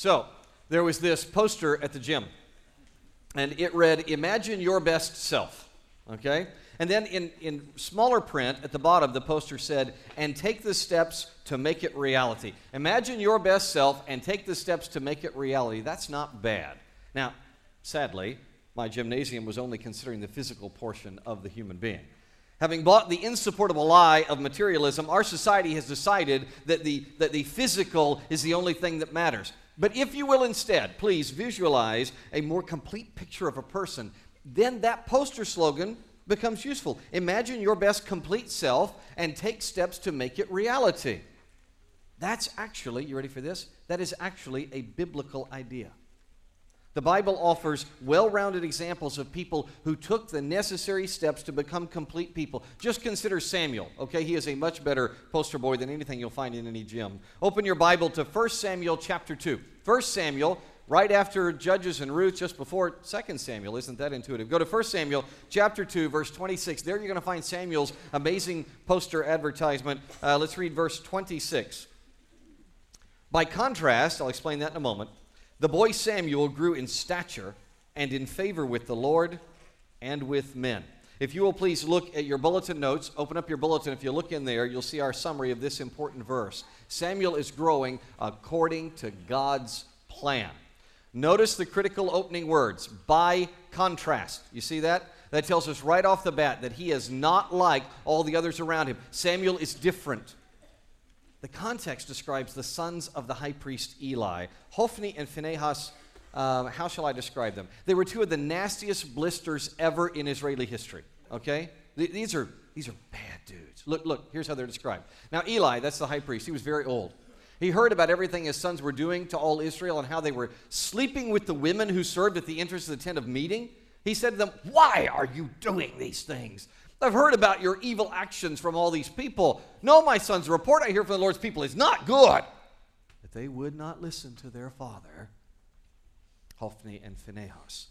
So, there was this poster at the gym, and it read, Imagine your best self. Okay? And then in, in smaller print at the bottom, the poster said, And take the steps to make it reality. Imagine your best self and take the steps to make it reality. That's not bad. Now, sadly, my gymnasium was only considering the physical portion of the human being. Having bought the insupportable lie of materialism, our society has decided that the, that the physical is the only thing that matters. But if you will instead, please visualize a more complete picture of a person, then that poster slogan becomes useful. Imagine your best complete self and take steps to make it reality. That's actually, you ready for this? That is actually a biblical idea. The Bible offers well rounded examples of people who took the necessary steps to become complete people. Just consider Samuel, okay? He is a much better poster boy than anything you'll find in any gym. Open your Bible to 1 Samuel chapter 2. 1 Samuel, right after Judges and Ruth, just before 2 Samuel. Isn't that intuitive? Go to 1 Samuel chapter 2, verse 26. There you're going to find Samuel's amazing poster advertisement. Uh, let's read verse 26. By contrast, I'll explain that in a moment. The boy Samuel grew in stature and in favor with the Lord and with men. If you will please look at your bulletin notes, open up your bulletin. If you look in there, you'll see our summary of this important verse. Samuel is growing according to God's plan. Notice the critical opening words by contrast. You see that? That tells us right off the bat that he is not like all the others around him. Samuel is different. The context describes the sons of the high priest Eli. Hophni and Phinehas, um, how shall I describe them? They were two of the nastiest blisters ever in Israeli history. Okay? Th- these, are, these are bad dudes. Look, look, here's how they're described. Now, Eli, that's the high priest, he was very old. He heard about everything his sons were doing to all Israel and how they were sleeping with the women who served at the entrance of the tent of meeting. He said to them, Why are you doing these things? I've heard about your evil actions from all these people. No, my sons, the report I hear from the Lord's people is not good. But they would not listen to their father, Hophni and Phinehas.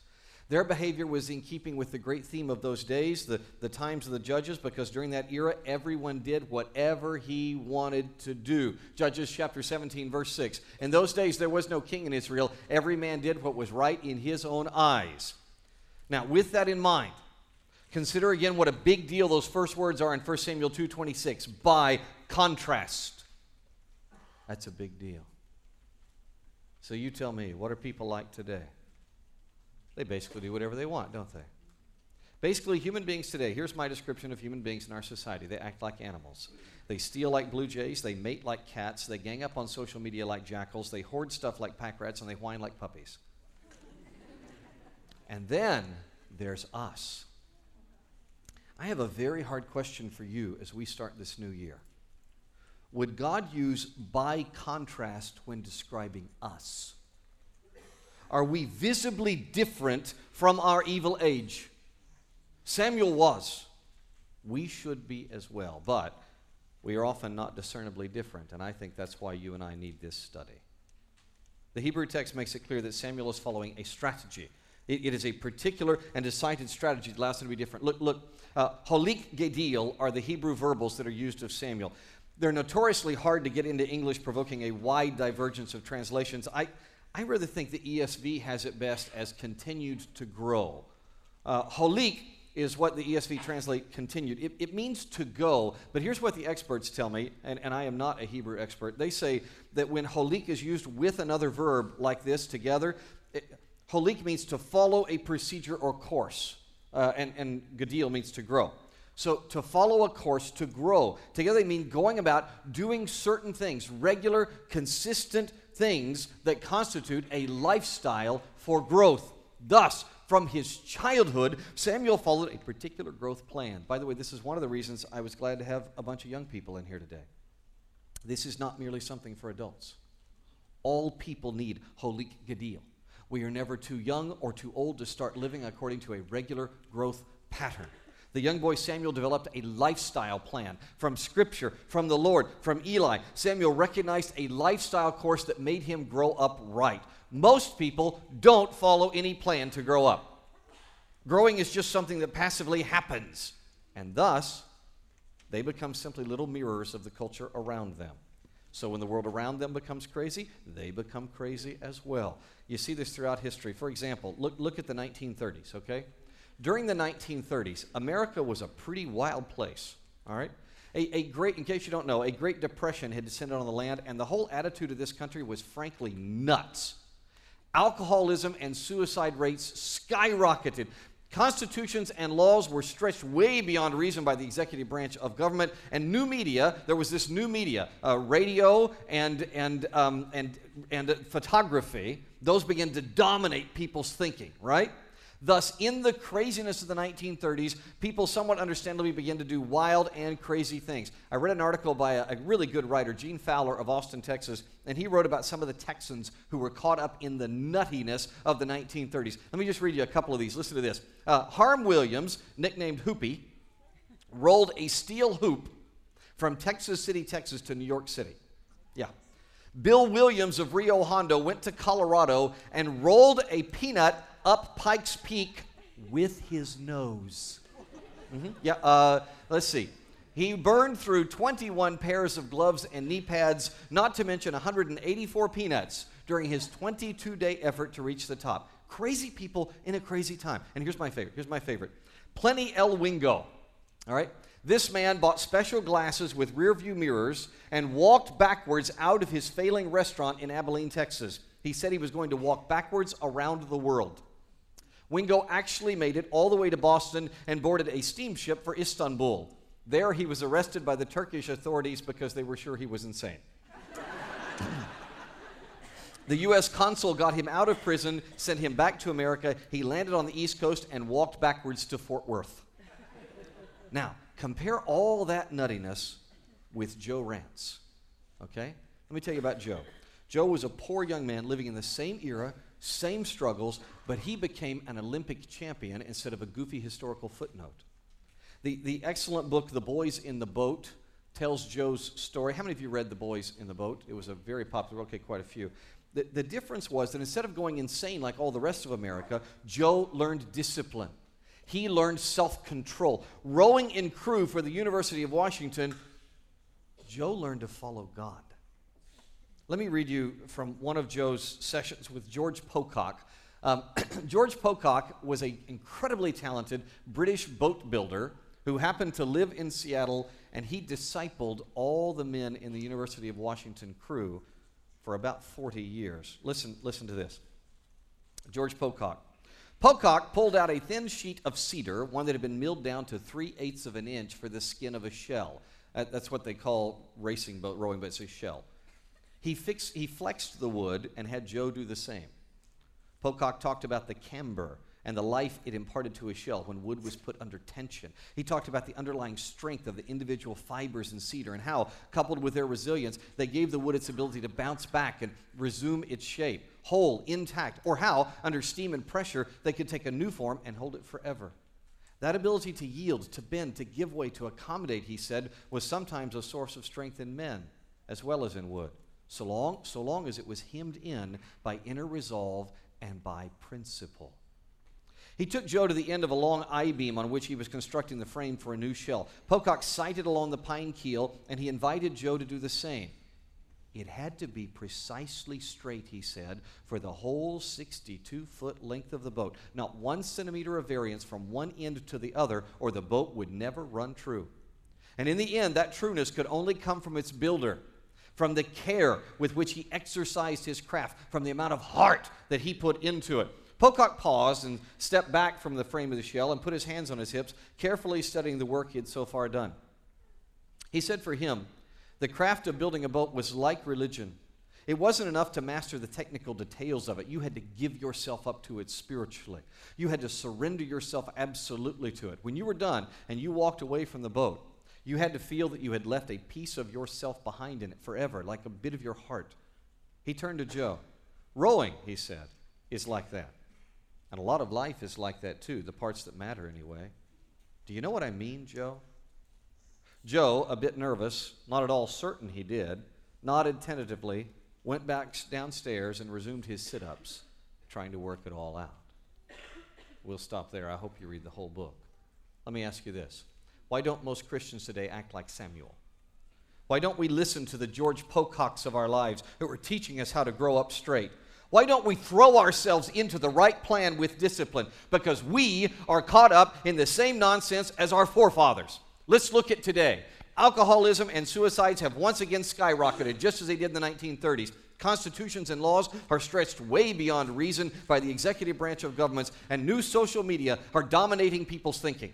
Their behavior was in keeping with the great theme of those days, the, the times of the judges, because during that era, everyone did whatever he wanted to do. Judges chapter 17, verse 6. In those days, there was no king in Israel. Every man did what was right in his own eyes. Now, with that in mind, Consider again what a big deal those first words are in 1 Samuel 2:26. By contrast. That's a big deal. So you tell me, what are people like today? They basically do whatever they want, don't they? Basically, human beings today, here's my description of human beings in our society. They act like animals. They steal like blue jays, they mate like cats, they gang up on social media like jackals, they hoard stuff like pack rats, and they whine like puppies. and then there's us. I have a very hard question for you as we start this new year. Would God use by contrast when describing us? Are we visibly different from our evil age? Samuel was. We should be as well, but we are often not discernibly different, and I think that's why you and I need this study. The Hebrew text makes it clear that Samuel is following a strategy. It, it is a particular and decided strategy that allows him to be different. Look, look, uh, holik gedil are the Hebrew verbals that are used of Samuel. They're notoriously hard to get into English, provoking a wide divergence of translations. I, I rather think the ESV has it best as continued to grow. Uh, holik is what the ESV translate continued. It, it, means to go, but here's what the experts tell me, and, and I am not a Hebrew expert. They say that when holik is used with another verb like this together, it, holik means to follow a procedure or course uh, and, and gadil means to grow. So to follow a course, to grow. Together they mean going about doing certain things, regular, consistent things that constitute a lifestyle for growth. Thus, from his childhood, Samuel followed a particular growth plan. By the way, this is one of the reasons I was glad to have a bunch of young people in here today. This is not merely something for adults. All people need holik gadil. We are never too young or too old to start living according to a regular growth pattern. The young boy Samuel developed a lifestyle plan from Scripture, from the Lord, from Eli. Samuel recognized a lifestyle course that made him grow up right. Most people don't follow any plan to grow up. Growing is just something that passively happens, and thus they become simply little mirrors of the culture around them. So when the world around them becomes crazy, they become crazy as well. You see this throughout history. For example, look, look at the 1930s, okay? During the 1930s, America was a pretty wild place, all right? A, a, great, in case you don't know, a Great Depression had descended on the land, and the whole attitude of this country was frankly nuts. Alcoholism and suicide rates skyrocketed. Constitutions and laws were stretched way beyond reason by the executive branch of government. And new media, there was this new media, uh, radio and, and, um, and, and photography, those began to dominate people's thinking, right? Thus, in the craziness of the 1930s, people somewhat understandably began to do wild and crazy things. I read an article by a, a, really good writer, Gene Fowler of Austin, Texas, and he wrote about some of the Texans who were caught up in the nuttiness of the 1930s. Let me just read you a couple of these. Listen to this. Uh, Harm Williams, nicknamed Hoopy, rolled a steel hoop from Texas City, Texas to New York City. Yeah. Bill Williams of Rio Hondo went to Colorado and rolled a peanut up Pikes Peak with his nose. Mm-hmm. Yeah, uh, let's see. He burned through 21 pairs of gloves and knee pads, not to mention 184 peanuts during his 22 day effort to reach the top. Crazy people in a crazy time. And here's my favorite. Here's my favorite. Plennie L. Wingo. All right? This man bought special glasses with rear view mirrors and walked backwards out of his failing restaurant in Abilene, Texas. He said he was going to walk backwards around the world. Wingo actually made it all the way to Boston and boarded a steamship for Istanbul. There, he was arrested by the Turkish authorities because they were sure he was insane. the U.S. consul got him out of prison, sent him back to America. He landed on the East Coast and walked backwards to Fort Worth. Now, compare all that nuttiness with Joe Rantz. Okay? Let me tell you about Joe. Joe was a poor young man living in the same era same struggles, but he became an Olympic champion instead of a goofy historical footnote. The, the excellent book, The Boys in the Boat, tells Joe's story. How many of you read The Boys in the Boat? It was a very popular, okay, quite a few. The, the difference was that instead of going insane like all the rest of America, Joe learned discipline. He learned self control. Rowing in crew for the University of Washington, Joe learned to follow God. Let me read you from one of Joe's sessions with George Pocock. Um, George Pocock was an incredibly talented British boat builder who happened to live in Seattle, and he discipled all the men in the University of Washington crew for about 40 years. Listen, listen to this. George Pocock. Pocock pulled out a thin sheet of cedar, one that had been milled down to three eighths of an inch for the skin of a shell. That's what they call racing boat, rowing boats, a shell. He, fixed, he flexed the wood and had Joe do the same. Pocock talked about the camber and the life it imparted to a shell when wood was put under tension. He talked about the underlying strength of the individual fibers in cedar and how, coupled with their resilience, they gave the wood its ability to bounce back and resume its shape, whole, intact, or how, under steam and pressure, they could take a new form and hold it forever. That ability to yield, to bend, to give way, to accommodate, he said, was sometimes a source of strength in men as well as in wood so long, so long as it was hemmed in by inner resolve and by principle. He took Joe to the end of a long I beam on which he was constructing the frame for a new shell. Pocock sighted along the pine keel, and he invited Joe to do the same. It had to be precisely straight, he said, for the whole 62 foot length of the boat. Not one centimeter of variance from one end to the other, or the boat would never run true. And in the end, that trueness could only come from its builder from the care with which he exercised his craft, from the amount of heart that he put into it. Pocock paused and stepped back from the frame of the shell and put his hands on his hips, carefully studying the work he had so far done. He said for him, the craft of building a boat was like religion. It wasn't enough to master the technical details of it. You had to give yourself up to it spiritually. You had to surrender yourself absolutely to it. When you were done and you walked away from the boat, you had to feel that you had left a piece of yourself behind in it forever, like a bit of your heart. He turned to Joe. Rowing, he said, is like that. And a lot of life is like that too, the parts that matter anyway. Do you know what I mean, Joe? Joe, a bit nervous, not at all certain he did, nodded tentatively, went back downstairs, and resumed his sit ups, trying to work it all out. We'll stop there. I hope you read the whole book. Let me ask you this why don't most Christians today act like Samuel? Why don't we listen to the George Pococks of our lives who are teaching us how to grow up straight? Why don't we throw ourselves into the right plan with discipline? Because we are caught up in the same nonsense as our forefathers. Let's look at today. Alcoholism and suicides have once again skyrocketed, just as they did in the 1930s. Constitutions and laws are stretched way beyond reason by the executive branch of governments, and new social media are dominating people's thinking.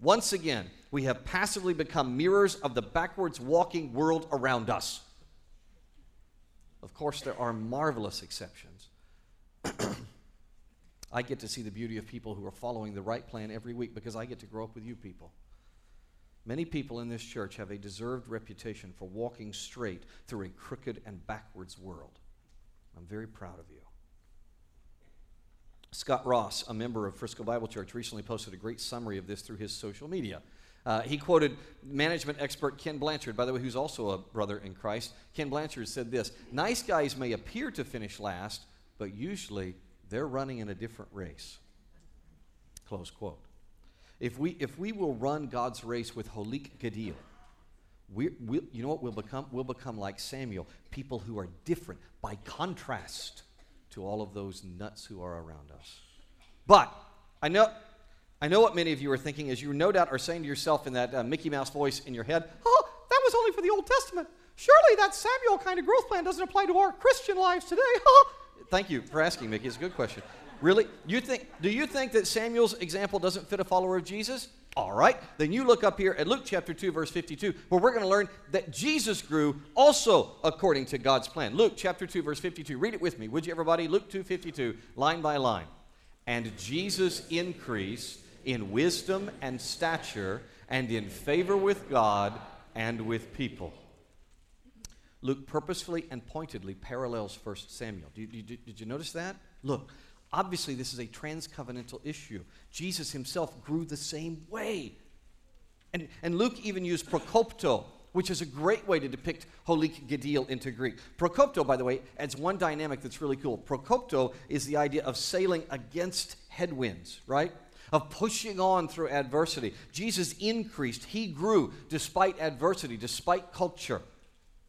Once again, we have passively become mirrors of the backwards walking world around us. Of course, there are marvelous exceptions. I get to see the beauty of people who are following the right plan every week because I get to grow up with you people. Many people in this church have a deserved reputation for walking straight through a crooked and backwards world. I'm very proud of you. Scott Ross, a member of Frisco Bible Church, recently posted a great summary of this through his social media. Uh, he quoted management expert Ken Blanchard, by the way, who's also a brother in Christ. Ken Blanchard said this Nice guys may appear to finish last, but usually they're running in a different race. Close quote. If we, if we will run God's race with holik gadil, we, we, you know what we'll become? We'll become like Samuel, people who are different by contrast to all of those nuts who are around us. But I know, I know what many of you are thinking as you no doubt are saying to yourself in that uh, Mickey Mouse voice in your head, oh, that was only for the Old Testament. Surely that Samuel kind of growth plan doesn't apply to our Christian lives today. Thank you for asking, Mickey. It's a good question. Really? You think, do you think that Samuel's example doesn't fit a follower of Jesus? All right. Then you look up here at Luke chapter 2, verse 52, where we're going to learn that Jesus grew also according to God's plan. Luke chapter 2, verse 52. Read it with me, would you, everybody? Luke 2, 52, line by line. And Jesus increased in wisdom and stature and in favor with God and with people. Luke purposefully and pointedly parallels 1 Samuel. Did, did, did you notice that? Look, Obviously, this is a transcovenantal issue. Jesus himself grew the same way. And, and Luke even used prokopto, which is a great way to depict holik gadil into Greek. Prokopto, by the way, adds one dynamic that's really cool. Prokopto is the idea of sailing against headwinds, right? Of pushing on through adversity. Jesus increased, he grew despite adversity, despite culture.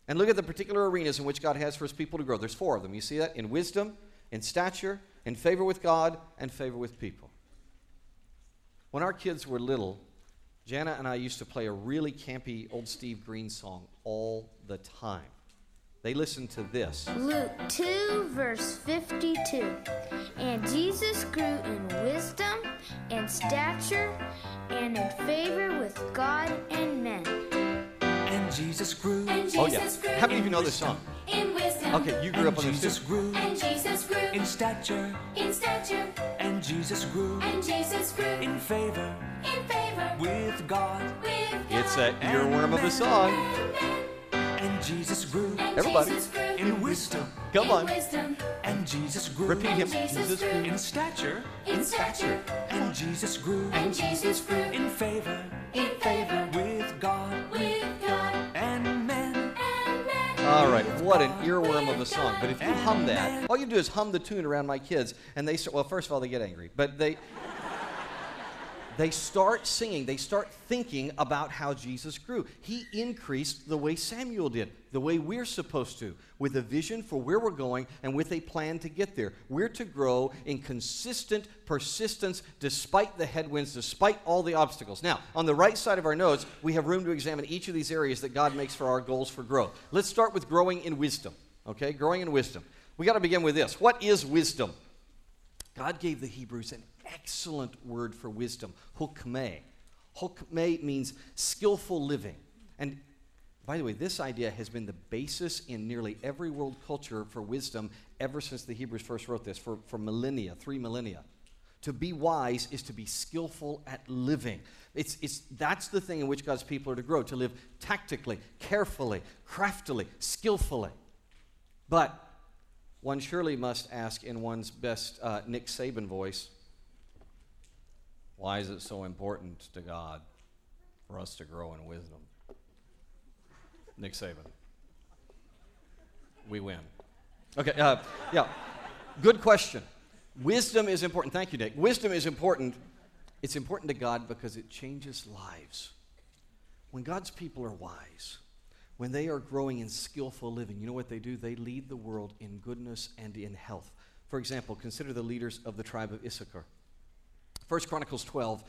And look at the particular arenas in which God has for his people to grow. There's four of them. You see that? In wisdom, in stature, in favor with God and favor with people. When our kids were little, Jana and I used to play a really campy old Steve Green song all the time. They listened to this Luke 2, verse 52. And Jesus grew in wisdom and stature and in favor with God and men. And Jesus grew. And Jesus Oh, yeah. grew How many of you know this song? in wisdom. Okay, you grew up on this Jesus too. grew And Jesus grew in stature. in stature. And Jesus grew And Jesus grew in favor in favor with God. with God. It's that earworm of a song. And Jesus grew And Everybody. Jesus grew in wisdom. Come in on. wisdom. And Jesus grew Repeat him. Jesus Jesus grew in stature. in stature. And Jesus grew And Jesus grew in favor in favor with God with All right, what an earworm of a song. But if you hum that, all you do is hum the tune around my kids, and they well, first of all, they get angry, but they. They start singing, they start thinking about how Jesus grew. He increased the way Samuel did, the way we're supposed to, with a vision for where we're going and with a plan to get there. We're to grow in consistent persistence despite the headwinds, despite all the obstacles. Now, on the right side of our notes, we have room to examine each of these areas that God makes for our goals for growth. Let's start with growing in wisdom, okay? Growing in wisdom. We got to begin with this. What is wisdom? God gave the Hebrews an excellent word for wisdom, hukmeh. Hukmeh means skillful living. And by the way, this idea has been the basis in nearly every world culture for wisdom ever since the Hebrews first wrote this, for, for millennia, three millennia. To be wise is to be skillful at living. It's, it's, that's the thing in which God's people are to grow, to live tactically, carefully, craftily, skillfully. But one surely must ask in one's best uh, Nick Saban voice why is it so important to God for us to grow in wisdom? Nick Saban. We win. Okay, uh, yeah. Good question. Wisdom is important. Thank you, Nick. Wisdom is important. It's important to God because it changes lives. When God's people are wise, when they are growing in skillful living, you know what they do? They lead the world in goodness and in health. For example, consider the leaders of the tribe of Issachar. 1 Chronicles 12,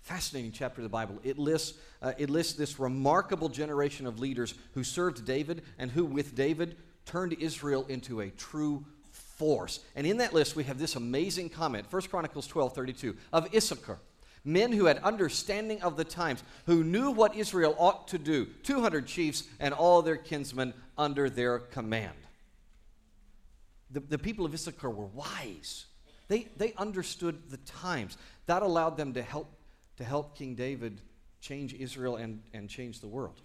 fascinating chapter of the Bible. It lists, uh, it lists this remarkable generation of leaders who served David and who, with David, turned Israel into a true force. And in that list, we have this amazing comment 1 Chronicles 12, 32, of Issachar men who had understanding of the times, who knew what Israel ought to do, 200 chiefs and all their kinsmen under their command. The, the people of Issachar were wise. They, they understood the times. That allowed them to help, to help King David change Israel and, and change the world.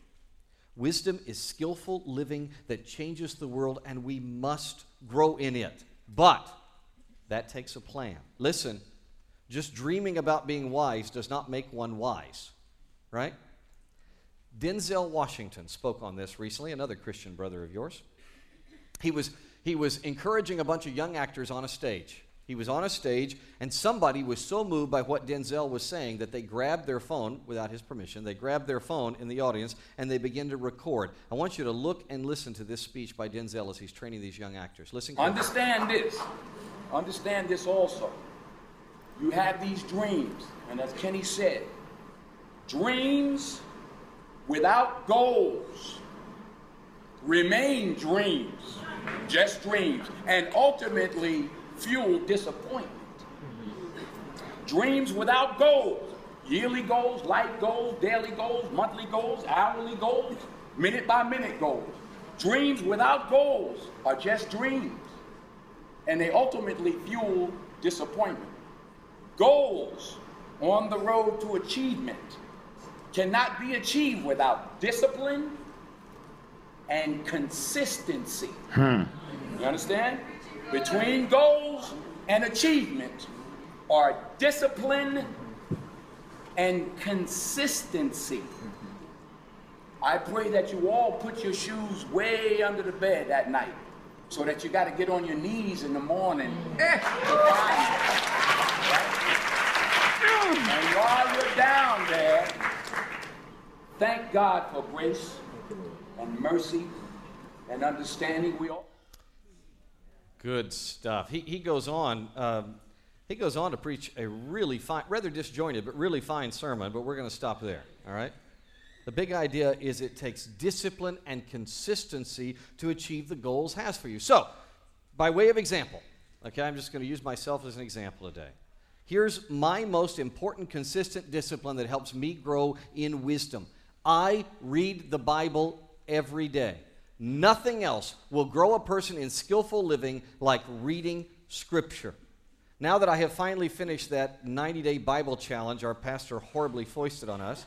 Wisdom is skillful living that changes the world, and we must grow in it. But that takes a plan. Listen, just dreaming about being wise does not make one wise, right? Denzel Washington spoke on this recently, another Christian brother of yours. He was, he was encouraging a bunch of young actors on a stage. He was on a stage, and somebody was so moved by what Denzel was saying that they grabbed their phone without his permission. They grabbed their phone in the audience and they began to record. I want you to look and listen to this speech by Denzel as he's training these young actors. Listen. Understand this. Understand this also. You have these dreams, and as Kenny said, dreams without goals remain dreams, just dreams, and ultimately fuel disappointment. Dreams without goals, yearly goals, life goals, daily goals, monthly goals, hourly goals, minute by minute goals. Dreams without goals are just dreams, and they ultimately fuel disappointment. Goals on the road to achievement cannot be achieved without discipline and consistency. Hmm. You understand? Between goals and achievement are discipline and consistency. I pray that you all put your shoes way under the bed at night so that you got to get on your knees in the morning eh. And while you're down there, thank God for grace and mercy and understanding. We all. Good stuff. He, he goes on. Um, he goes on to preach a really fine, rather disjointed, but really fine sermon. But we're going to stop there. All right. The big idea is it takes discipline and consistency to achieve the goals has for you. So, by way of example, okay, I'm just going to use myself as an example today. Here's my most important consistent discipline that helps me grow in wisdom. I read the Bible every day. Nothing else will grow a person in skillful living like reading Scripture. Now that I have finally finished that 90 day Bible challenge our pastor horribly foisted on us,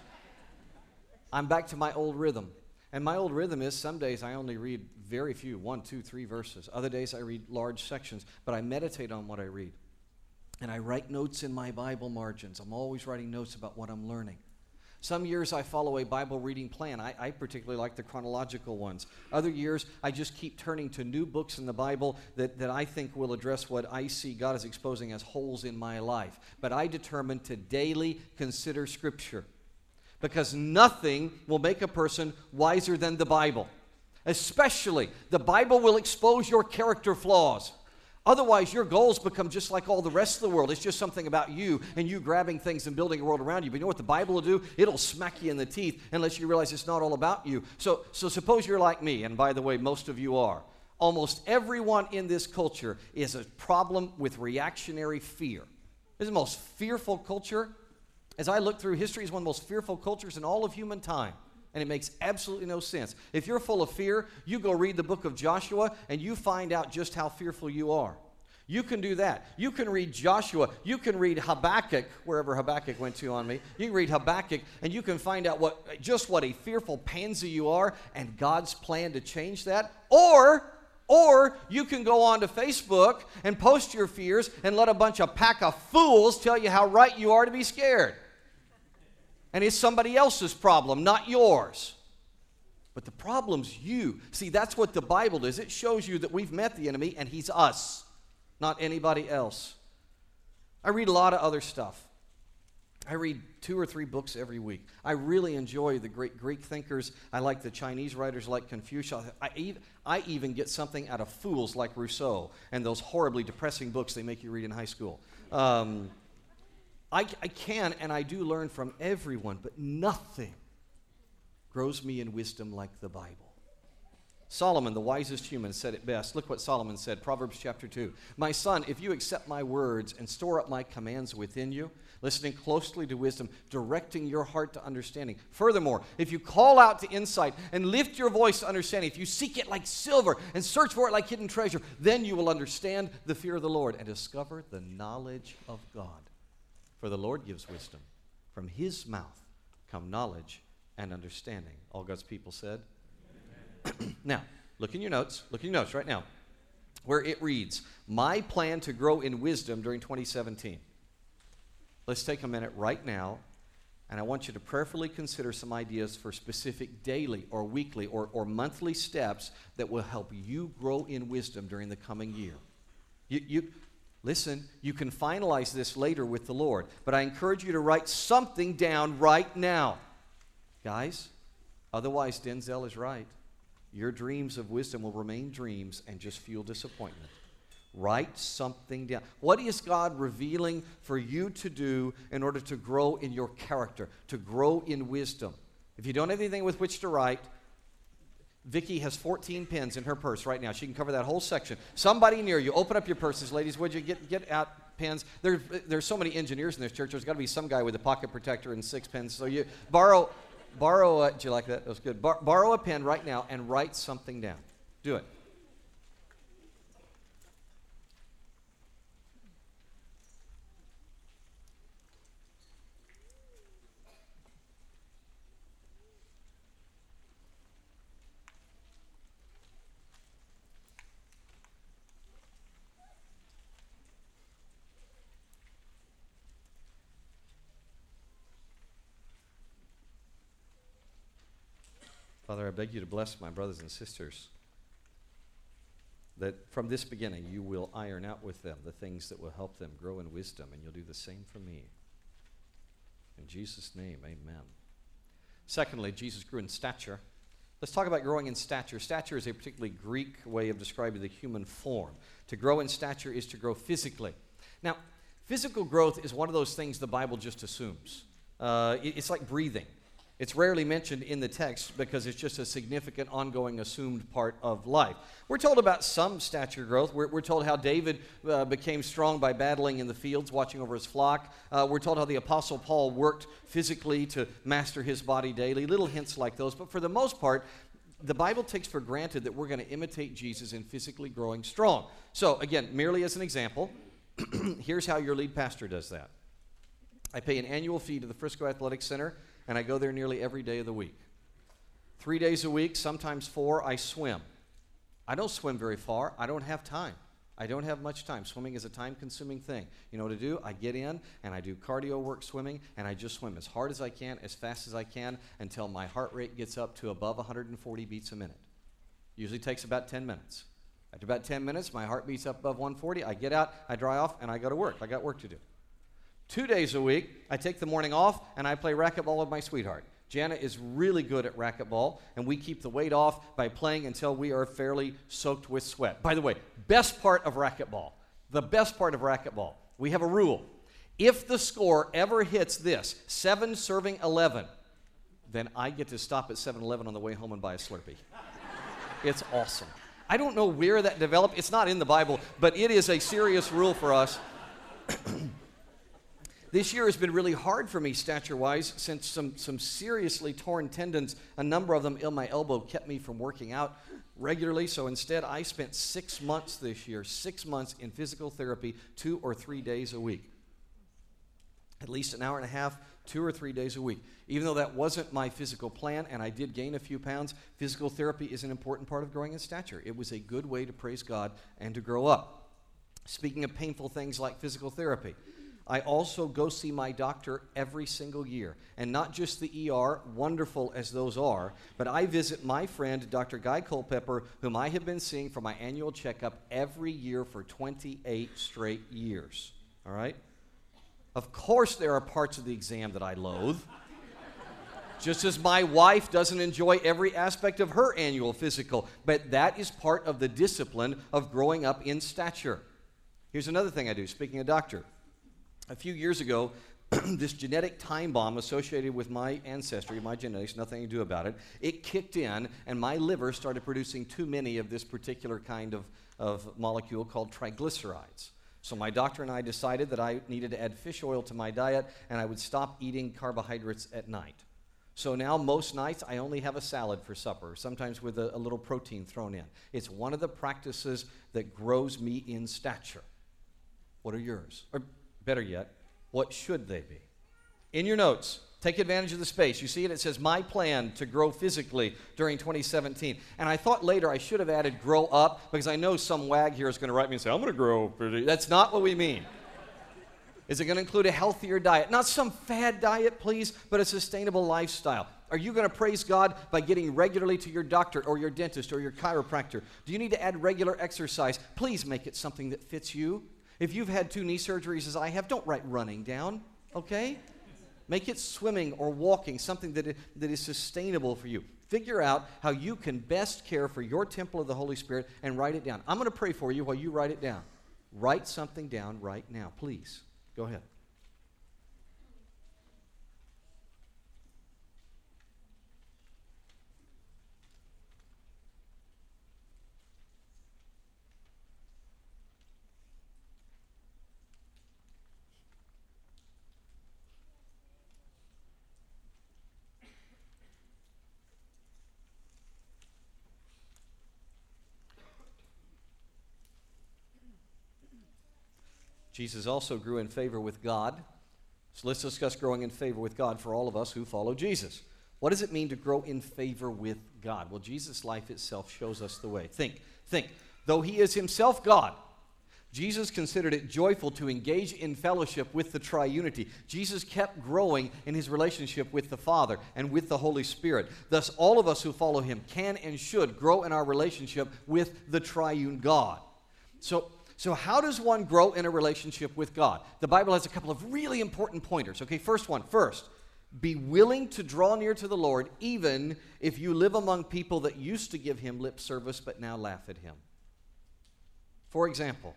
I'm back to my old rhythm. And my old rhythm is some days I only read very few, one, two, three verses. Other days I read large sections, but I meditate on what I read. And I write notes in my Bible margins. I'm always writing notes about what I'm learning. Some years I follow a Bible reading plan. I, I, particularly like the chronological ones. Other years I just keep turning to new books in the Bible that, that I think will address what I see God is exposing as holes in my life. But I determine to daily consider Scripture because nothing will make a person wiser than the Bible. Especially, the Bible will expose your character flaws. Otherwise, your goals become just like all the rest of the world. It's just something about you and you grabbing things and building a world around you. But you know what the Bible will do? It'll smack you in the teeth unless you realize it's not all about you. So, so suppose you're like me, and by the way, most of you are. Almost everyone in this culture is a problem with reactionary fear. Is the most fearful culture. As I look through history, it's one of the most fearful cultures in all of human time and it makes absolutely no sense. If you're full of fear, you go read the book of Joshua and you find out just how fearful you are. You can do that. You can read Joshua. You can read Habakkuk, wherever Habakkuk went to on me. You can read Habakkuk and you can find out what just what a fearful pansy you are and God's plan to change that. Or or you can go on to Facebook and post your fears and let a bunch of pack of fools tell you how right you are to be scared and it's somebody else's problem, not yours. But the problem's you. See, that's what the Bible does. It shows you that we've met the enemy and he's us, not anybody else. I read a lot of other stuff. I read two or three books every week. I really enjoy the great Greek thinkers. I like the Chinese writers like Confucius. I, I, I even get something out of fools like Rousseau and those horribly depressing books they make you read in high school. Um, I, I can and I do learn from everyone, but nothing grows me in wisdom like the Bible. Solomon, the wisest human, said it best. Look what Solomon said, Proverbs chapter 2. My son, if you accept my words and store up my commands within you, listening closely to wisdom, directing your heart to understanding. Furthermore, if you call out to insight and lift your voice to understanding, if you seek it like silver and search for it like hidden treasure, then you will understand the fear of the Lord and discover the knowledge of God. For the Lord gives wisdom. From his mouth come knowledge and understanding. All God's people said, now, look in your notes. Look in your notes right now, where it reads, My plan to grow in wisdom during 2017. Let's take a minute right now, and I want you to prayerfully consider some ideas for specific daily or weekly or, or monthly steps that will help you grow in wisdom during the coming year. You, you, listen, you can finalize this later with the Lord, but I encourage you to write something down right now. Guys, otherwise, Denzel is right. Your dreams of wisdom will remain dreams and just fuel disappointment. Write something down. What is God revealing for you to do in order to grow in your character, to grow in wisdom? If you don't have anything with which to write, Vicki has 14 pins in her purse right now. She can cover that whole section. Somebody near you, open up your purses, ladies, would you? Get, get out pins? There, there's so many engineers in this church. There's got to be some guy with a pocket protector and six pins. So you borrow borrow a, do you like that? That was good. Bar, borrow a pen right now and write something down. Do it. Beg you to bless my brothers and sisters. That from this beginning you will iron out with them the things that will help them grow in wisdom, and you'll do the same for me. In Jesus' name, amen. Secondly, Jesus grew in stature. Let's talk about growing in stature. Stature is a particularly Greek way of describing the human form. To grow in stature is to grow physically. Now, physical growth is one of those things the Bible just assumes. Uh, it's like breathing. It's rarely mentioned in the text because it's just a significant, ongoing, assumed part of life. We're told about some stature growth. We're, we're told how David uh, became strong by battling in the fields, watching over his flock. Uh, we're told how the Apostle Paul worked physically to master his body daily. Little hints like those. But for the most part, the Bible takes for granted that we're going to imitate Jesus in physically growing strong. So, again, merely as an example, here's how your lead pastor does that I pay an annual fee to the Frisco Athletic Center and I go there nearly every day of the week. Three days a week, sometimes four, I swim. I don't swim very far, I don't have time. I don't have much time. Swimming is a time consuming thing. You know what to do? I get in and I do cardio work swimming and I just swim as hard as I can, as fast as I can until my heart rate gets up to above 140 beats a minute. Usually takes about 10 minutes. After about 10 minutes, my heart beats up above 140. I get out, I dry off, and I go to work. I got work to do. Two days a week, I take the morning off and I play racquetball with my sweetheart. Jana is really good at racquetball, and we keep the weight off by playing until we are fairly soaked with sweat. By the way, best part of racquetball, the best part of racquetball, we have a rule. If the score ever hits this, 7 serving 11, then I get to stop at 7 Eleven on the way home and buy a Slurpee. it's awesome. I don't know where that developed. It's not in the Bible, but it is a serious rule for us. This year has been really hard for me stature wise since some, some seriously torn tendons, a number of them in my elbow, kept me from working out regularly. So instead, I spent six months this year, six months in physical therapy, two or three days a week. At least an hour and a half, two or three days a week. Even though that wasn't my physical plan and I did gain a few pounds, physical therapy is an important part of growing in stature. It was a good way to praise God and to grow up. Speaking of painful things like physical therapy, I also go see my doctor every single year. And not just the ER, wonderful as those are, but I visit my friend, Dr. Guy Culpepper, whom I have been seeing for my annual checkup every year for 28 straight years. All right? Of course, there are parts of the exam that I loathe. Just as my wife doesn't enjoy every aspect of her annual physical, but that is part of the discipline of growing up in stature. Here's another thing I do, speaking of doctor. A few years ago, this genetic time bomb associated with my ancestry, my genetics, nothing to do about it, it kicked in, and my liver started producing too many of this particular kind of, of molecule called triglycerides. So my doctor and I decided that I needed to add fish oil to my diet, and I would stop eating carbohydrates at night. So now, most nights, I only have a salad for supper, sometimes with a, a, little protein thrown in. It's one of the practices that grows me in stature. What are yours? Or better yet, what should they be? In your notes, take advantage of the space. You see it? It says, My plan to grow physically during 2017. And I thought later I should have added grow up because I know some wag here is going to write me and say, I'm going to grow. Pretty That's not what we mean. Is it going to include a healthier diet? Not some fad diet, please, but a sustainable lifestyle. Are you going to praise God by getting regularly to your doctor or your dentist or your chiropractor? Do you need to add regular exercise? Please make it something that fits you. If you've had two knee surgeries as I have, don't write running down, okay? Make it swimming or walking, something that is, that is sustainable for you. Figure out how you can best care for your temple of the Holy Spirit and write it down. I'm going to pray for you while you write it down. Write something down right now, please. Go ahead. Jesus also grew in favor with God. So let's discuss growing in favor with God for all of us who follow Jesus. What does it mean to grow in favor with God? Well, Jesus' life itself shows us the way. Think, think. Though he is himself God, Jesus considered it joyful to engage in fellowship with the triunity. Jesus kept growing in his relationship with the Father and with the Holy Spirit. Thus, all of us who follow him can and should grow in our relationship with the triune God. So, so, how does one grow in a relationship with God? The Bible has a couple of really important pointers. Okay, first one, first, be willing to draw near to the Lord even if you live among people that used to give him lip service but now laugh at him. For example,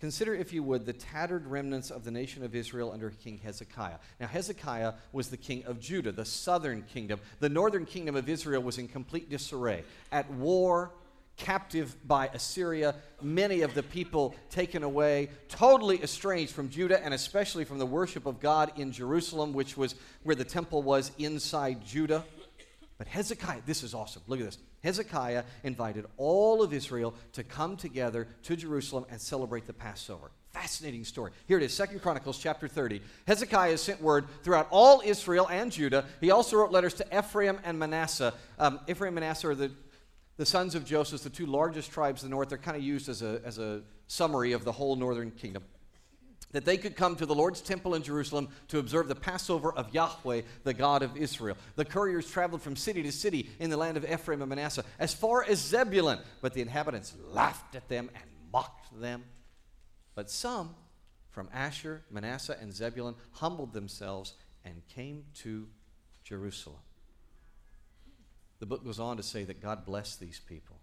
Consider, if you would, the tattered remnants of the nation of Israel under King Hezekiah. Now, Hezekiah was the king of Judah, the southern kingdom. The northern kingdom of Israel was in complete disarray, at war captive by Assyria, many of the people taken away, totally estranged from Judah and especially from the worship of God in Jerusalem, which was where the temple was inside Judah. But Hezekiah, this is awesome. Look at this. Hezekiah invited all of Israel to come together to Jerusalem and celebrate the Passover. Fascinating story. Here it is, Second Chronicles chapter 30. Hezekiah sent word throughout all Israel and Judah. He also wrote letters to Ephraim and Manasseh. Um, Ephraim and Manasseh are the the sons of Joseph, the two largest tribes of the north, are kind of used as a, as a summary of the whole northern kingdom. That they could come to the Lord's temple in Jerusalem to observe the Passover of Yahweh, the God of Israel. The couriers traveled from city to city in the land of Ephraim and Manasseh, as far as Zebulun, but the inhabitants laughed at them and mocked them. But some from Asher, Manasseh, and Zebulun humbled themselves and came to Jerusalem. The book goes on to say that God blessed these people.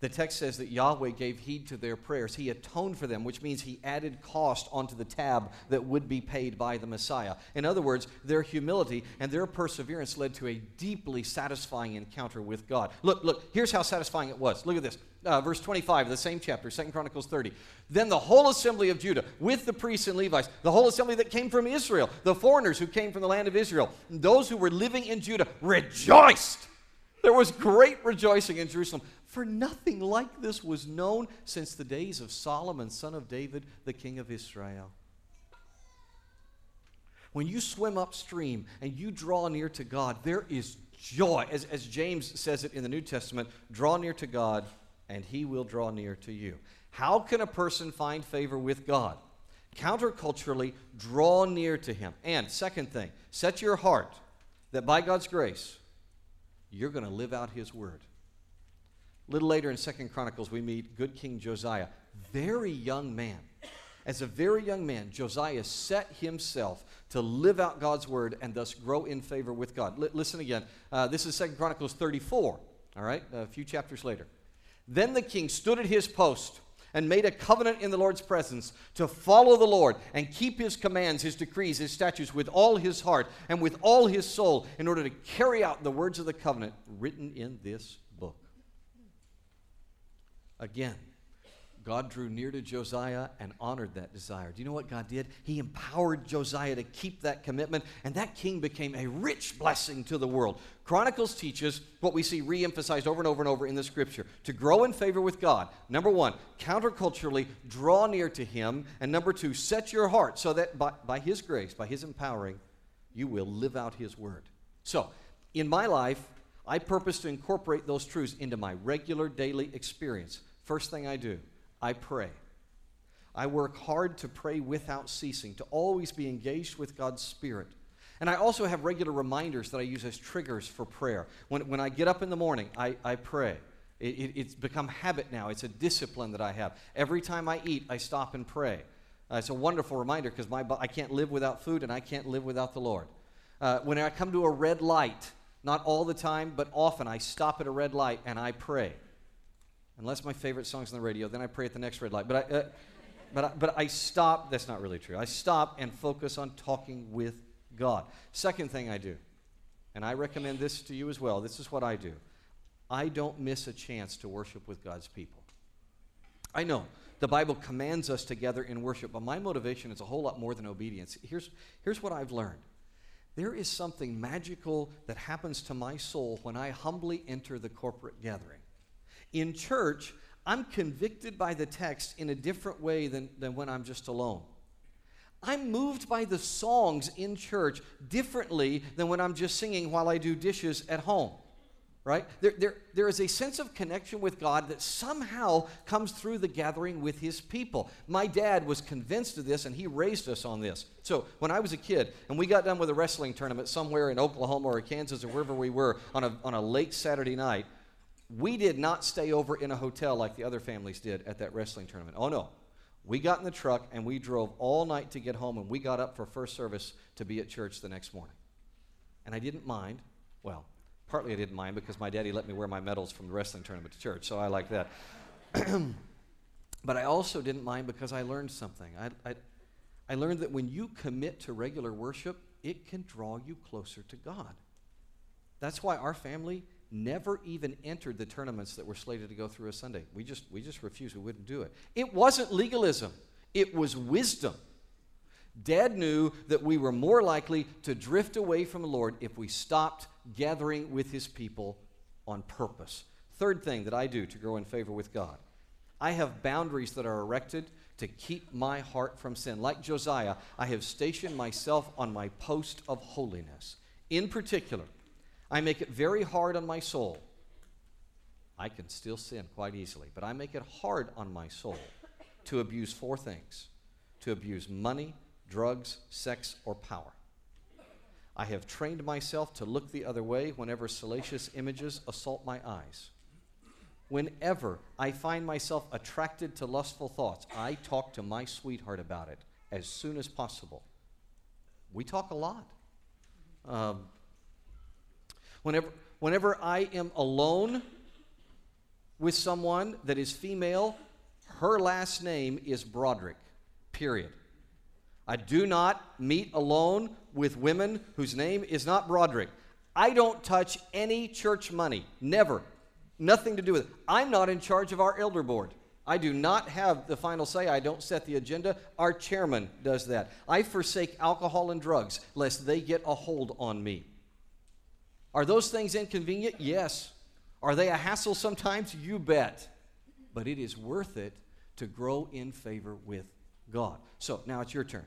The text says that Yahweh gave heed to their prayers. He atoned for them, which means he added cost onto the tab that would be paid by the Messiah. In other words, their humility and their perseverance led to a deeply satisfying encounter with God. Look, look, here's how satisfying it was. Look at this. Uh, verse 25 of the same chapter, 2 Chronicles 30. Then the whole assembly of Judah, with the priests and Levites, the whole assembly that came from Israel, the foreigners who came from the land of Israel, those who were living in Judah, rejoiced there was great rejoicing in Jerusalem, for nothing like this was known since the days of Solomon, son of David, the king of Israel. When you swim upstream and you draw near to God, there is joy. As, as James says it in the New Testament draw near to God, and he will draw near to you. How can a person find favor with God? Counterculturally, draw near to him. And second thing, set your heart that by God's grace, you're going to live out his word. A little later in Second Chronicles, we meet good King Josiah, very young man. As a very young man, Josiah set himself to live out God's word and thus grow in favor with God. L- listen again. Uh, this is Second Chronicles 34, all right, a few chapters later. Then the king stood at his post and made a covenant in the Lord's presence to follow the Lord and keep his commands, his decrees, his statutes with all his heart and with all his soul in order to carry out the words of the covenant written in this book. Again, God drew near to Josiah and honored that desire. Do you know what God did? He empowered Josiah to keep that commitment, and that king became a rich blessing to the world. Chronicles teaches what we see re emphasized over and over and over in the scripture to grow in favor with God. Number one, counterculturally, draw near to Him. And number two, set your heart so that by, by His grace, by His empowering, you will live out His word. So, in my life, I purpose to incorporate those truths into my regular daily experience. First thing I do, I pray. I work hard to pray without ceasing, to always be engaged with God's Spirit. And I also have regular reminders that I use as triggers for prayer. When, when I get up in the morning, I, I pray. It, it, it's become habit now, it's a discipline that I have. Every time I eat, I stop and pray. Uh, it's a wonderful reminder because I can't live without food and I can't live without the Lord. Uh, when I come to a red light, not all the time, but often, I stop at a red light and I pray unless my favorite song's on the radio, then I pray at the next red light. But I, uh, but I, but I stop. That's not really true. I stop and focus on talking with God. Second thing I do, and I recommend this to you as well. This is what I do. I don't miss a chance to worship with God's people. I know the Bible commands us to gather in worship, but my motivation is a whole lot more than obedience. Here's, here's what I've learned there is something magical that happens to my soul when I humbly enter the corporate gathering. In church, I'm convicted by the text in a different way than, than when I'm just alone. I'm moved by the songs in church differently than when I'm just singing while I do dishes at home. Right? There, there, there is a sense of connection with God that somehow comes through the gathering with His people. My dad was convinced of this and he raised us on this. So when I was a kid and we got done with a wrestling tournament somewhere in Oklahoma or Kansas or wherever we were on a, on a late Saturday night, we did not stay over in a hotel like the other families did at that wrestling tournament. Oh, no. We got in the truck and we drove all night to get home, and we got up for first service to be at church the next morning. And I didn't mind. Well, partly I didn't mind because my daddy let me wear my medals from the wrestling tournament to church, so I like that. but I also didn't mind because I learned something. I, I, I learned that when you commit to regular worship, it can draw you closer to God. That's why our family never even entered the tournaments that were slated to go through a Sunday. We just, we just refused. We wouldn't do it. It wasn't legalism, it was wisdom. Dad knew that we were more likely to drift away from the Lord if we stopped gathering with his people on purpose. Third thing that I do to grow in favor with God I have boundaries that are erected to keep my heart from sin. Like Josiah, I have stationed myself on my post of holiness. In particular, I make it very hard on my soul. I can still sin quite easily, but I make it hard on my soul to abuse four things to abuse money, drugs, sex, or power. I have trained myself to look the other way whenever salacious images assault my eyes. Whenever I find myself attracted to lustful thoughts, I talk to my sweetheart about it as soon as possible. We talk a lot. Um, Whenever, whenever I am alone with someone that is female, her last name is Broderick, period. I do not meet alone with women whose name is not Broderick. I don't touch any church money, never. Nothing to do with it. I'm not in charge of our elder board. I do not have the final say. I don't set the agenda. Our chairman does that. I forsake alcohol and drugs lest they get a hold on me. Are those things inconvenient? Yes. Are they a hassle sometimes? You bet. But it is worth it to grow in favor with God. So now it's your turn.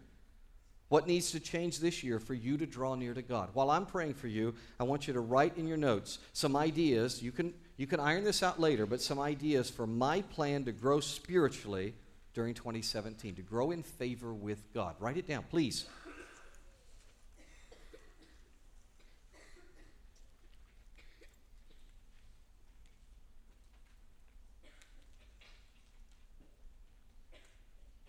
What needs to change this year for you to draw near to God? While I'm praying for you, I want you to write in your notes some ideas. You can, you can iron this out later, but some ideas for my plan to grow spiritually during 2017, to grow in favor with God. Write it down, please.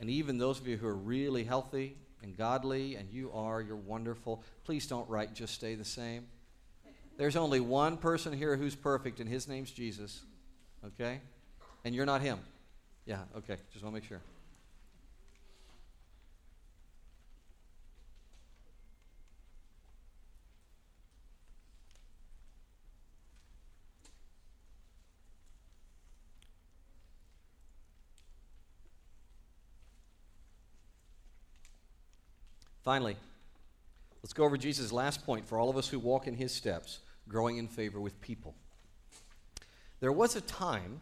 And even those of you who are really healthy and godly, and you are, you're wonderful, please don't write just stay the same. There's only one person here who's perfect, and his name's Jesus. Okay? And you're not him. Yeah, okay. Just want to make sure. Finally, let's go over Jesus' last point for all of us who walk in his steps growing in favor with people. There was a time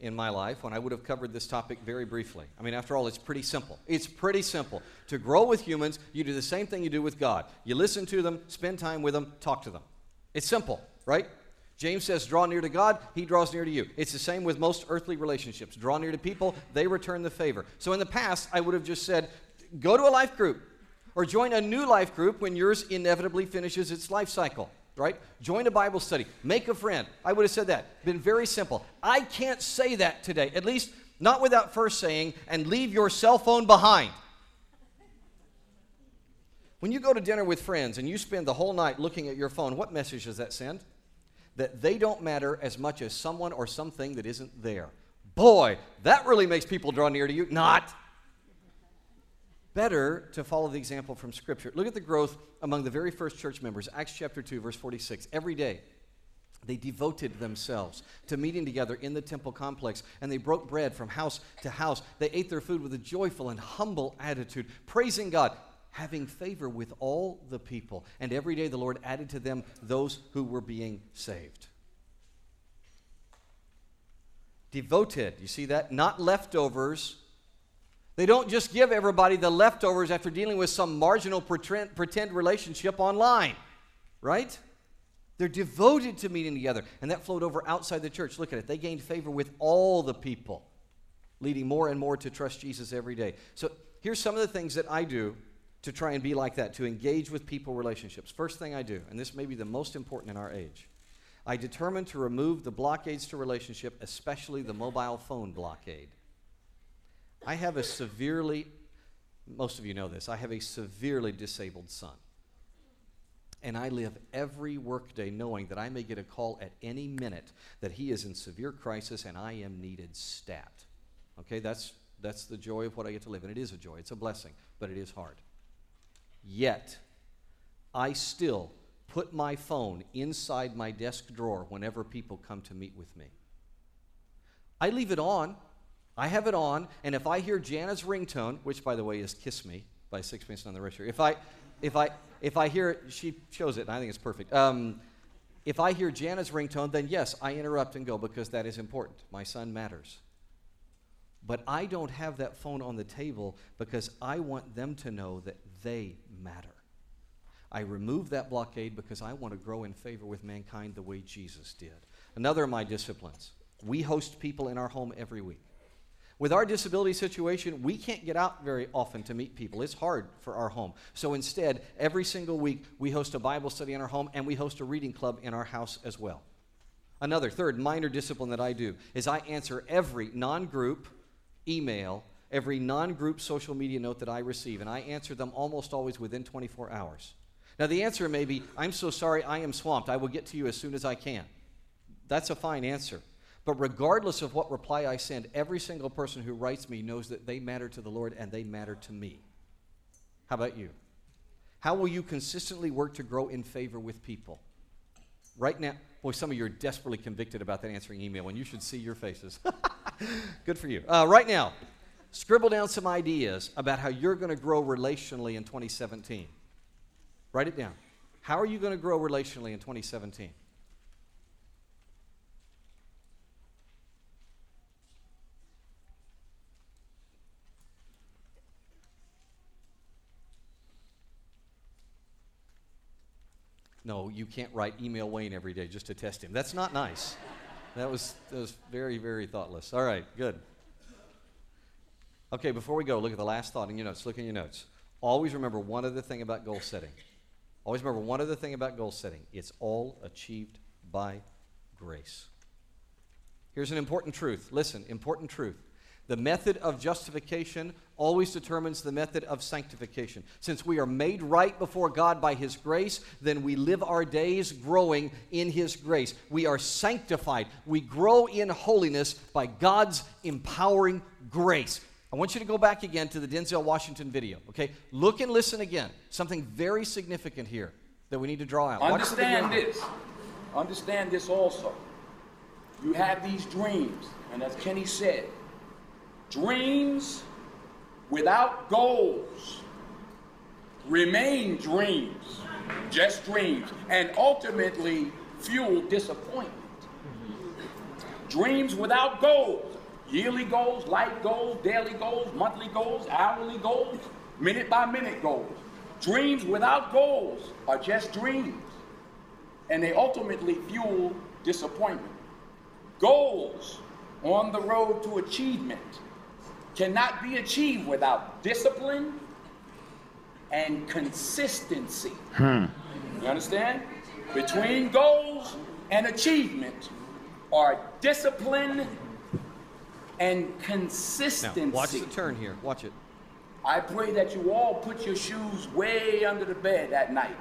in my life when I would have covered this topic very briefly. I mean, after all, it's pretty simple. It's pretty simple. To grow with humans, you do the same thing you do with God. You listen to them, spend time with them, talk to them. It's simple, right? James says, draw near to God, he draws near to you. It's the same with most earthly relationships. Draw near to people, they return the favor. So in the past, I would have just said, go to a life group or join a new life group when yours inevitably finishes its life cycle right? Join a Bible study, make a friend. I would have said that. Been very simple. I can't say that today, at least not without first saying, and leave your cell phone behind. When you go to dinner with friends and you spend the whole night looking at your phone, what message does that send? That they don't matter as much as someone or something that isn't there. Boy, that really makes people draw near to you. Not better to follow the example from Scripture. Look at the growth among the very first church members. Acts chapter 2, verse 46. Every day, they devoted themselves to meeting together in the temple complex, and they broke bread from house to house. They ate their food with a joyful and humble attitude, praising God, having favor with all the people. And every day the Lord added to them those who were being saved. Devoted, you see that? Not leftovers they don't just give everybody the leftovers after dealing with some marginal pretend, relationship online, right? They're devoted to meeting together. And that flowed over outside the church. Look at it. They gained favor with all the people, leading more and more to trust Jesus every day. So here's some of the things that I do to try and be like that, to engage with people relationships. First thing I do, and this may be the most important in our age, I determine to remove the blockades to relationship, especially the mobile phone blockade. I have a severely, most of you know this, I have a severely disabled son. And I live every workday knowing that I may get a call at any minute that he is in severe crisis and I am needed stat. Okay, that's, that's the joy of what I get to live. And it is a joy, it's a blessing, but it is hard. Yet, I still put my phone inside my desk drawer whenever people come to meet with me. I leave it on I have it on, and if I hear Jana's ringtone, which by the way is "Kiss Me" by Sixpence None the Richer, if I, if I, if I hear it, she shows it, and I think it's perfect. Um, if I hear Jana's ringtone, then yes, I interrupt and go because that is important. My son matters. But I don't have that phone on the table because I want them to know that they matter. I remove that blockade because I want to grow in favor with mankind the way Jesus did. Another of my disciplines we host people in our home every week. With our disability situation, we can't get out very often to meet people. It's hard for our home. So instead, every single week, we host a Bible study in our home and we host a reading club in our house as well. Another, third, minor discipline that I do is I answer every non group email, every non group social media note that I receive, and I answer them almost always within 24 hours. Now, the answer may be, I'm so sorry, I am swamped. I will get to you as soon as I can. That's a fine answer. But regardless of what reply I send, every single person who writes me knows that they matter to the Lord and they matter to me. How about you? How will you consistently work to grow in favor with people? Right now, boy, some of you are desperately convicted about that answering email, and you should see your faces. Good for you. Uh, right now, scribble down some ideas about how you're going to grow relationally in 2017. Write it down. How are you going to grow relationally in 2017? No, you can't write email Wayne every day just to test him. That's not nice. that, was, that was very, very thoughtless. All right, good. Okay, before we go, look at the last thought in your notes. Look in your notes. Always remember one other thing about goal setting. Always remember one other thing about goal setting it's all achieved by grace. Here's an important truth. Listen, important truth. The method of justification always determines the method of sanctification. Since we are made right before God by His grace, then we live our days growing in His grace. We are sanctified. We grow in holiness by God's empowering grace. I want you to go back again to the Denzel Washington video, okay? Look and listen again. Something very significant here that we need to draw out. Understand this. Understand this also. You have these dreams, and as Kenny said, dreams without goals remain dreams, just dreams, and ultimately fuel disappointment. Dreams without goals, yearly goals, light goals, daily goals, monthly goals, hourly goals, minute by minute goals. Dreams without goals are just dreams, and they ultimately fuel disappointment. Goals on the road to achievement cannot be achieved without discipline and consistency. Hmm. You understand? Between goals and achievement are discipline and consistency. Now, consistency. watch the turn here. Watch it. I pray that you all put your shoes way under the bed that night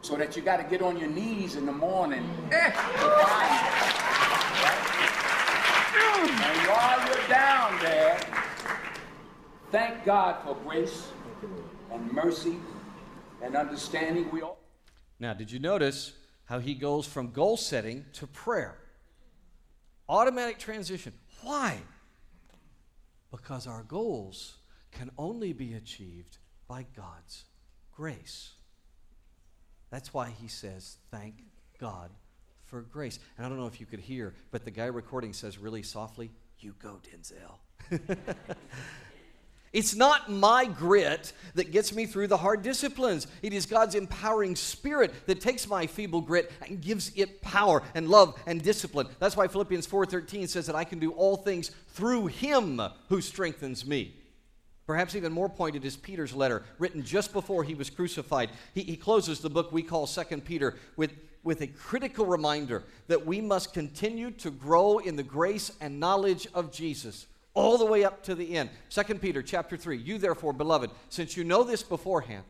so that you got to get on your knees in the morning to find. And while you're down there, thank God for grace and mercy and understanding. We all. Now, did you notice how he goes from goal setting to prayer? Automatic transition. Why? Because our goals can only be achieved by God's grace. That's why he says, Thank God for grace. And I don't know if you could hear, but the guy recording says really softly, You go, Denzel. It's not my grit that gets me through the hard disciplines. It is God's empowering spirit that takes my feeble grit and gives it power and love and discipline. That's why Philippians 4:13 says that I can do all things through him who strengthens me. Perhaps even more pointed is Peter's letter, written just before he was crucified. He, he closes the book we call 2 Peter with, with a critical reminder that we must continue to grow in the grace and knowledge of Jesus all the way up to the end. 2 Peter chapter 3. You therefore, beloved, since you know this beforehand,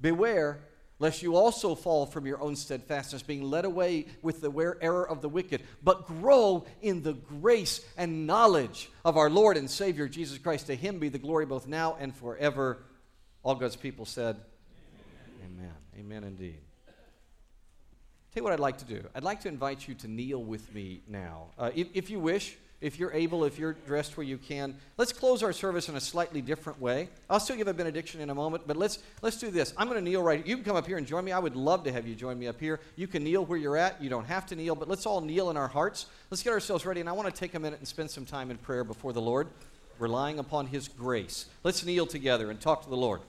beware lest you also fall from your own steadfastness, being led away with the error of the wicked, but grow in the grace and knowledge of our Lord and Savior Jesus Christ. To him be the glory both now and forever. All God's people said, Amen. Amen, Amen indeed. Tell you what I'd like to do. I'd like to invite you to kneel with me now. Uh, if, if you wish, if you're able, if you're dressed where you can, let's close our service in a slightly different way. I'll still give a benediction in a moment, but let's let's do this. I'm going to kneel right. here. You can come up here and join me. I would love to have you join me up here. You can kneel where you're at. You don't have to kneel, but let's all kneel in our hearts. Let's get ourselves ready, and I want to take a minute and spend some time in prayer before the Lord, relying upon His grace. Let's kneel together and talk to the Lord.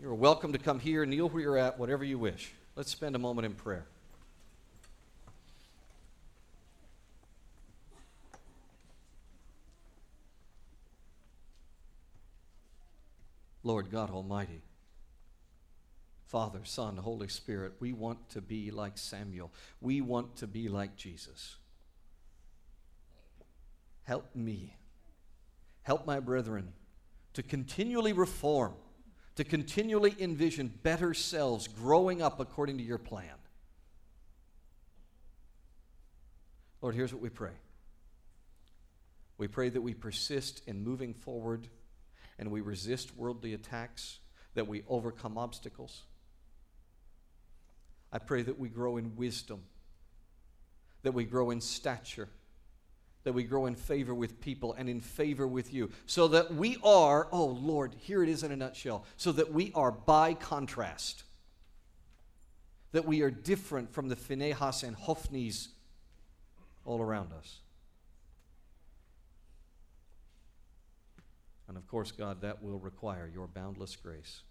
You're welcome to come here, kneel where you're at, whatever you wish. Let's spend a moment in prayer. Lord God Almighty, Father, Son, Holy Spirit, we want to be like Samuel. We want to be like Jesus. Help me. Help my brethren to continually reform, to continually envision better selves growing up according to your plan. Lord, here's what we pray. We pray that we persist in moving forward and we resist worldly attacks, that we overcome obstacles. I pray that we grow in wisdom, that we grow in stature, that we grow in favor with people and in favor with you, so that we are, oh Lord, here it is in a nutshell, so that we are by contrast, that we are different from the Phinehas and Hophnis all around us. And of course, God, that will require your boundless grace,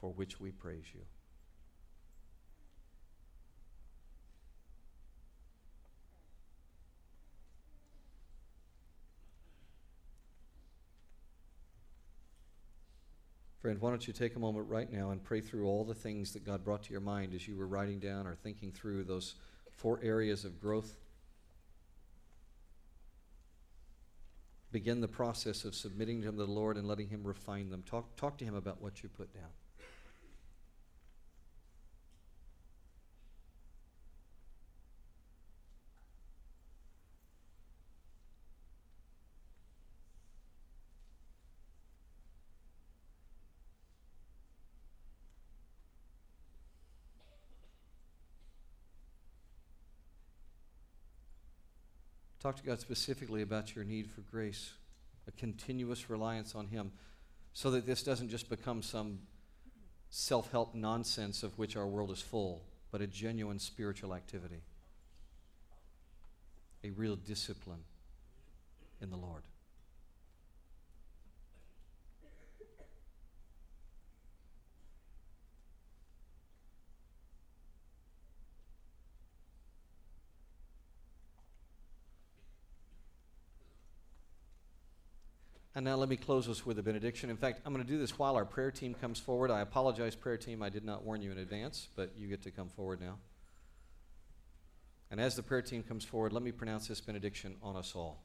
for which we praise you. Friend, why don't you take a moment right now and pray through all the things that God brought to your mind as you were writing down or thinking through those four areas of growth begin the process of submitting them to the Lord and letting Him refine them. Talk, talk to Him about what you put down. Talk to God specifically about your need for grace, a continuous reliance on Him, so that this doesn't just become some self help nonsense of which our world is full, but a genuine spiritual activity, a real discipline in the Lord. And now let me close us with a benediction. In fact, I'm going to do this while our prayer team comes forward. I apologize, prayer team. I did not warn you in advance, but you get to come forward now. And as the prayer team comes forward, let me pronounce this benediction on us all.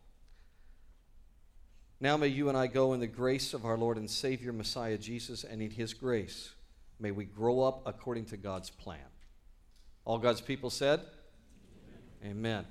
Now may you and I go in the grace of our Lord and Savior Messiah Jesus, and in his grace may we grow up according to God's plan. All God's people said, Amen. Amen.